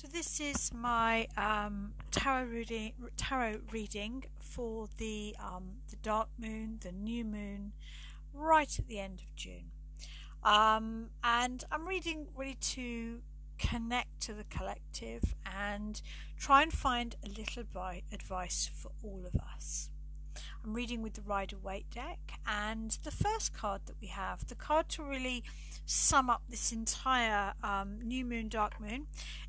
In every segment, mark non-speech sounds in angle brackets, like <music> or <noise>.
So this is my um, tarot reading, tarot reading for the um, the dark moon, the new moon, right at the end of June, um, and I'm reading really to connect to the collective and try and find a little advice for all of us. I'm reading with the Rider Waite deck, and the first card that we have, the card to really sum up this entire um, new moon, dark moon,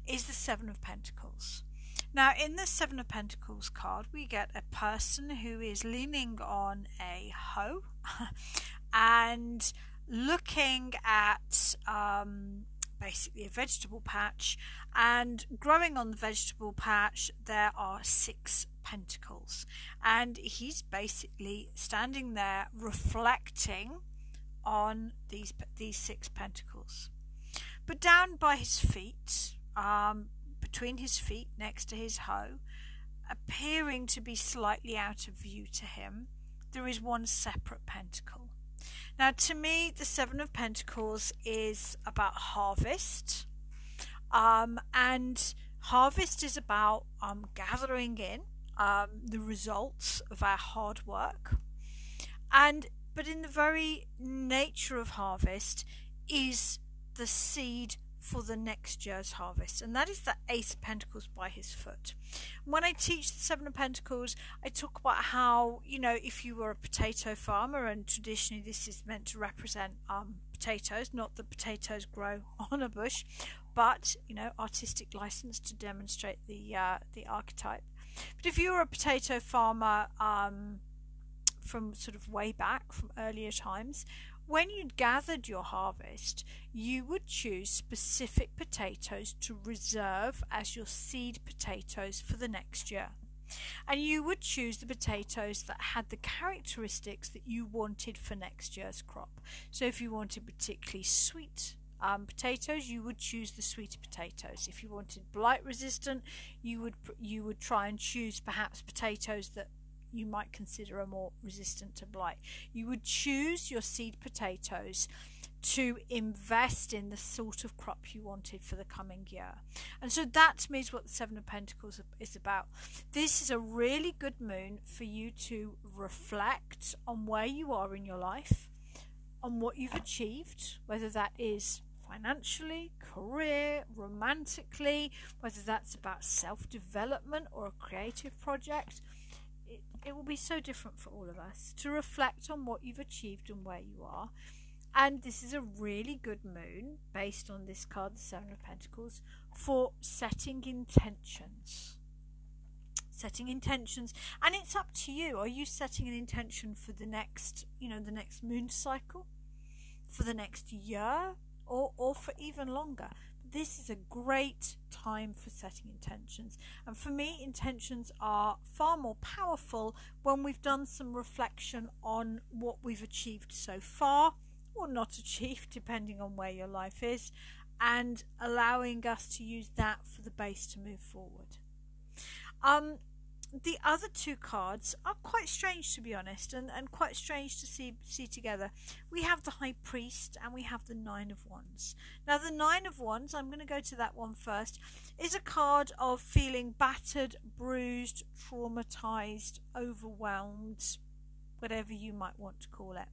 is the Seven of Pentacles. Now, in the Seven of Pentacles card, we get a person who is leaning on a hoe <laughs> and looking at um, basically a vegetable patch, and growing on the vegetable patch, there are six pentacles, and he's basically standing there reflecting on these these six pentacles. But down by his feet, um, between his feet, next to his hoe, appearing to be slightly out of view to him, there is one separate pentacle. Now, to me, the Seven of Pentacles is about harvest, um, and harvest is about um, gathering in um, the results of our hard work, and but in the very nature of harvest is the seed for the next year's harvest, and that is the Ace of Pentacles by his foot. When I teach the Seven of Pentacles, I talk about how, you know, if you were a potato farmer, and traditionally this is meant to represent um, potatoes, not that potatoes grow <laughs> on a bush, but, you know, artistic license to demonstrate the, uh, the archetype. But if you were a potato farmer, um, from sort of way back from earlier times, when you'd gathered your harvest, you would choose specific potatoes to reserve as your seed potatoes for the next year. And you would choose the potatoes that had the characteristics that you wanted for next year's crop. So, if you wanted particularly sweet um, potatoes, you would choose the sweeter potatoes. If you wanted blight resistant, you would you would try and choose perhaps potatoes that you might consider are more resistant to blight. You would choose your seed potatoes to invest in the sort of crop you wanted for the coming year. And so that to me what the Seven of Pentacles is about. This is a really good moon for you to reflect on where you are in your life, on what you've achieved, whether that is financially, career, romantically, whether that's about self development or a creative project it, it will be so different for all of us to reflect on what you've achieved and where you are. And this is a really good moon based on this card, the Seven of Pentacles, for setting intentions. Setting intentions, and it's up to you. Are you setting an intention for the next, you know, the next moon cycle, for the next year, or or for even longer? this is a great time for setting intentions. And for me, intentions are far more powerful when we've done some reflection on what we've achieved so far or not <laughs> achieved, depending on where your life is, and allowing us to use that for the base to move forward. Um, the other two cards are quite strange to be honest and, and quite strange to see see together. We have the high priest and we have the nine of wands. Now the nine of wands i'm going to go to that one first is a card of feeling battered bruised traumatized overwhelmed whatever you might want to call it.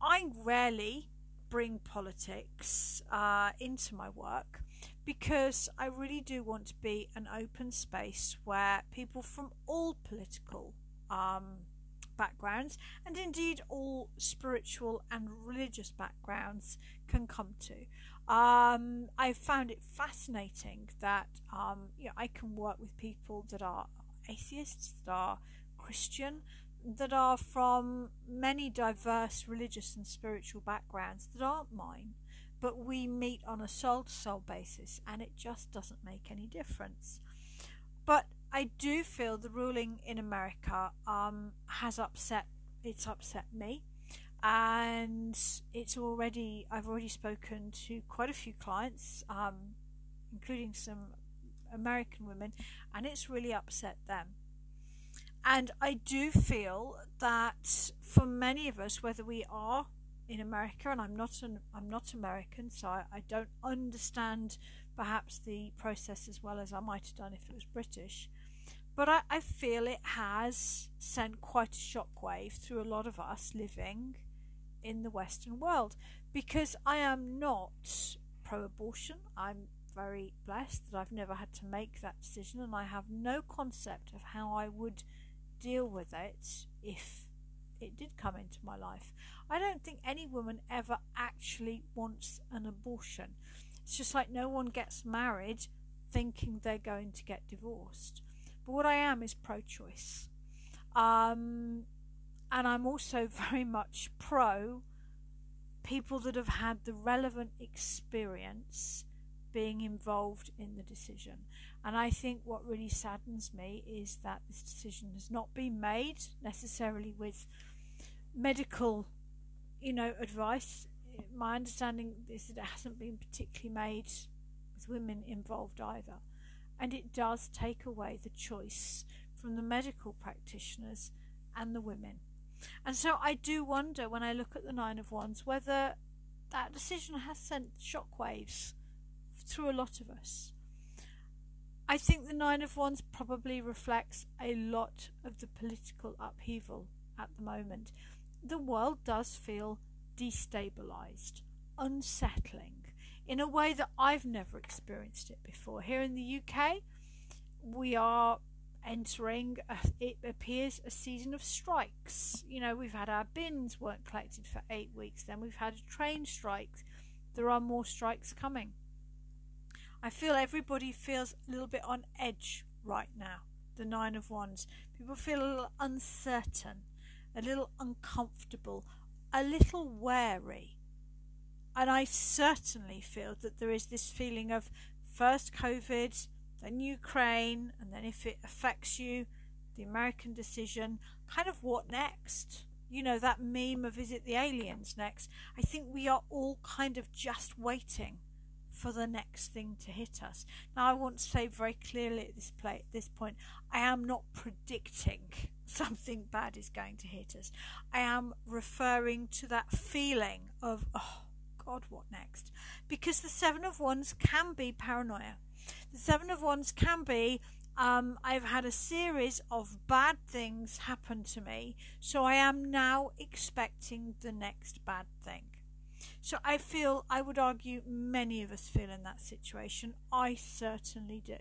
I rarely bring politics uh, into my work because I really do want to be an open space where people from all political um, backgrounds and indeed all spiritual and religious backgrounds can come to. Um, I found it fascinating that um, you know, I can work with people that are atheists, that are Christian, that are from many diverse religious and spiritual backgrounds that aren't mine but we meet on a soul to soul basis and it just doesn't make any difference. But I do feel the ruling in America um, has upset it's upset me and it's already I've already spoken to quite a few clients um, including some American women and it's really upset them. And I do feel that for many of us, whether we are in America, and I'm not an I'm not American, so I, I don't understand perhaps the process as well as I might have done if it was British. But I, I feel it has sent quite a shockwave through a lot of us living in the Western world because I am not pro abortion. I'm very blessed that I've never had to make that decision and I have no concept of how I would deal with it if it did come into my life. I don't think any woman ever actually wants an abortion. It's just like no one gets married thinking they're going to get divorced. But what I am is pro choice. Um, and I'm also <laughs> very much pro people that have had the relevant experience being involved in the decision. And I think what really saddens me is that this decision has not been made necessarily with medical, you know, advice. My understanding is that it hasn't been particularly made with women involved either. And it does take away the choice from the medical practitioners and the women. And so I do wonder when I look at the Nine of Wands whether that decision has sent shockwaves through a lot of us. I think the Nine of Wands probably reflects a lot of the political upheaval at the moment. The world does feel destabilized, unsettling, in a way that I've never experienced it before. Here in the UK, we are entering, a, it appears, a season of strikes. You know, we've had our bins weren't collected for eight weeks, then we've had a train strike. There are more strikes coming. I feel everybody feels a little bit on edge right now. The Nine of Wands. People feel a little uncertain, a little uncomfortable, a little wary. And I certainly feel that there is this feeling of first COVID, then Ukraine, and then if it affects you, the American decision, kind of what next? You know, that meme of is it the aliens next? I think we are all kind of just waiting for the next thing to hit us. Now, I want to say very clearly at this, play, this point, I am not predicting something bad is going to hit us. I am referring to that feeling of, oh, God, what next? Because the Seven of Wands can be paranoia. The Seven of Wands can be, um, I've had a series of bad things happen to me, so I am now expecting the next bad thing. So I feel, I would argue, many of us feel in that situation. I certainly do.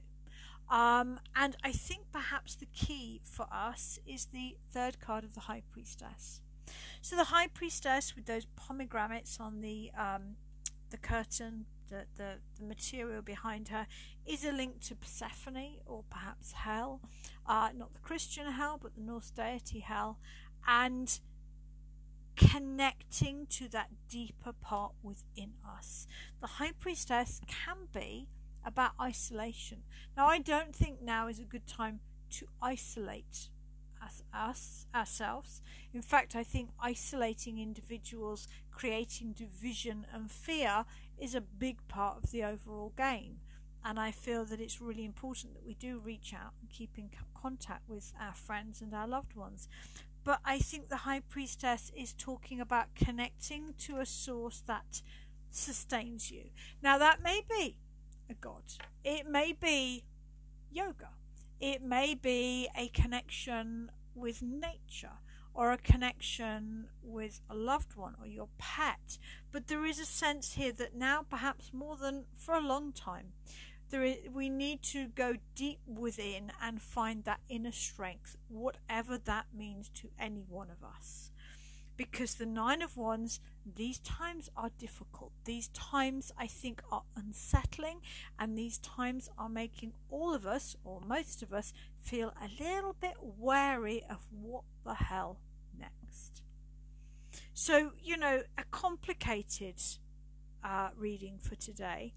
Um, and I think perhaps the key for us is the third card of the High Priestess. So the High Priestess with those pomegranates on the um, the curtain, the, the, the material behind her, is a link to Persephone or perhaps Hel, uh, not the Christian Hell, but the Norse deity Hel, and connecting to that deeper part within us. The high priestess can be about isolation. Now, I don't think now is a good time to isolate us, us ourselves. In fact, I think isolating individuals, creating division and fear is a big part of the overall game. And I feel that it's really important that we do reach out and keep in contact with our friends and our loved ones. But I think the High Priestess is talking about connecting to a source that sustains you. Now, that may be a god, it may be yoga, it may be a connection with nature or a connection with a loved one or your pet. But there is a sense here that now, perhaps more than for a long time, there is, we need to go deep within and find that inner strength, whatever that means to any one of us. Because the Nine of Wands, these times are difficult. These times, I think, are unsettling, and these times are making all of us, or most of us, feel a little bit wary of what the hell next. So, you know, a complicated uh, reading for today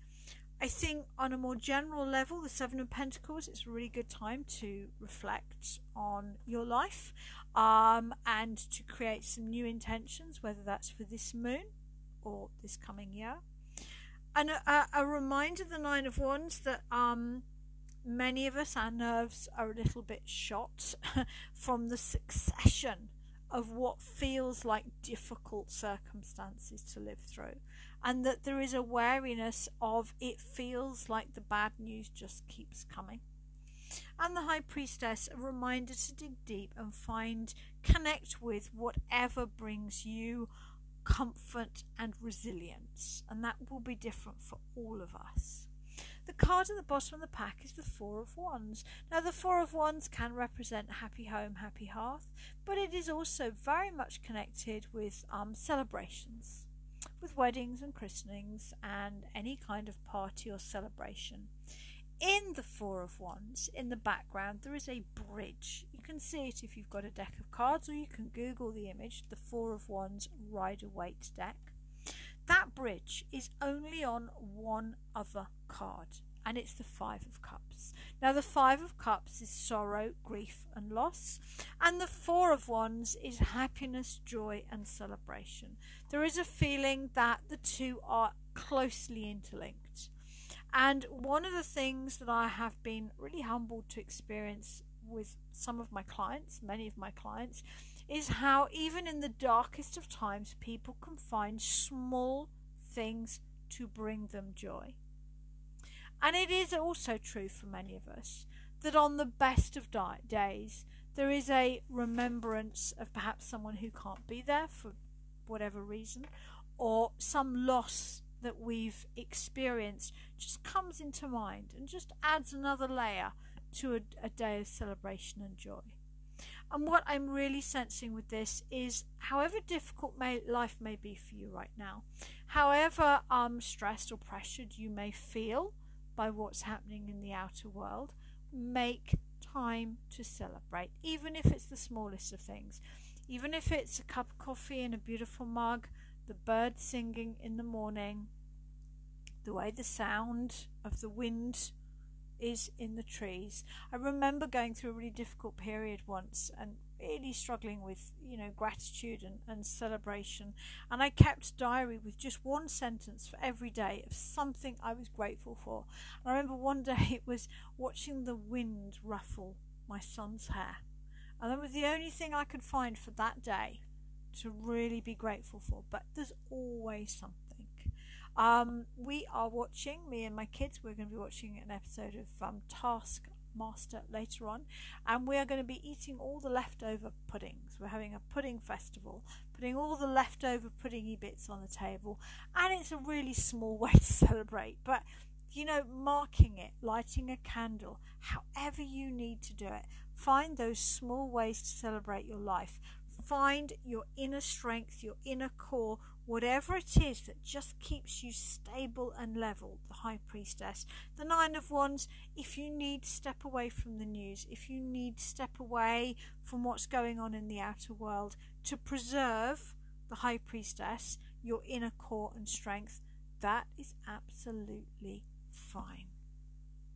I think on a more general level, the Seven of Pentacles, it's a really good time to reflect on your life um, and to create some new intentions, whether that's for this moon or this coming year. And a, a reminder, the Nine of Wands, that um, many of us, our nerves are a little bit shot <laughs> from the succession of what feels like difficult circumstances to live through. And that there is a wariness of it feels like the bad news just keeps coming. And the High Priestess, a reminder to dig deep and find, connect with whatever brings you comfort and resilience, and that will be different for all of us. The card at the bottom of the pack is the Four of Wands. Now, the Four of Wands can represent happy home, happy hearth, but it is also very much connected with um, celebrations, with weddings and christenings, and any kind of party or celebration. In the Four of Wands, in the background, there is a bridge. You can see it if you've got a deck of cards, or you can Google the image, the Four of Wands Rider Waite deck. That bridge is only on one other card, and it's the Five of Cups. Now, the Five of Cups is sorrow, grief, and loss, and the Four of Wands is happiness, joy, and celebration. There is a feeling that the two are closely interlinked. And one of the things that I have been really humbled to experience with some of my clients, many of my clients, is how even in the darkest of times, people can find small things to bring them joy. And it is also true for many of us that on the best of di- days, there is a remembrance of perhaps someone who can't be there for whatever reason, or some loss that we've experienced just comes into mind and just adds another layer to a, a day of celebration and joy. And what I'm really sensing with this is however difficult may, life may be for you right now, however um, stressed or pressured you may feel by what's happening in the outer world, make time to celebrate, even if it's the smallest of things. Even if it's a cup of coffee in a beautiful mug, the birds singing in the morning, the way the sound of the wind is in the trees. I remember going through a really difficult period once and really struggling with, you know, gratitude and, and celebration. And I kept diary with just one sentence for every day of something I was grateful for. And I remember one <laughs> day it was watching the wind ruffle my son's hair. And that was the only thing I could find for that day to really be grateful for. But there's always something. Um, we are watching, me and my kids, we're going to be watching an episode of um, Task Master later on, and we are going to be eating all the leftover puddings. We're having a pudding festival, putting all the leftover puddingy bits on the table, and it's a really small <laughs> way to celebrate, but you know, marking it, lighting a candle, however you need to do it. Find those small ways to celebrate your life. Find your inner strength, your inner core, whatever it is that just keeps you stable and level, the High Priestess. The Nine of Wands, if you need step away from the news, if you need step away from what's going on in the outer world to preserve the High Priestess, your inner core and strength, that is absolutely fine.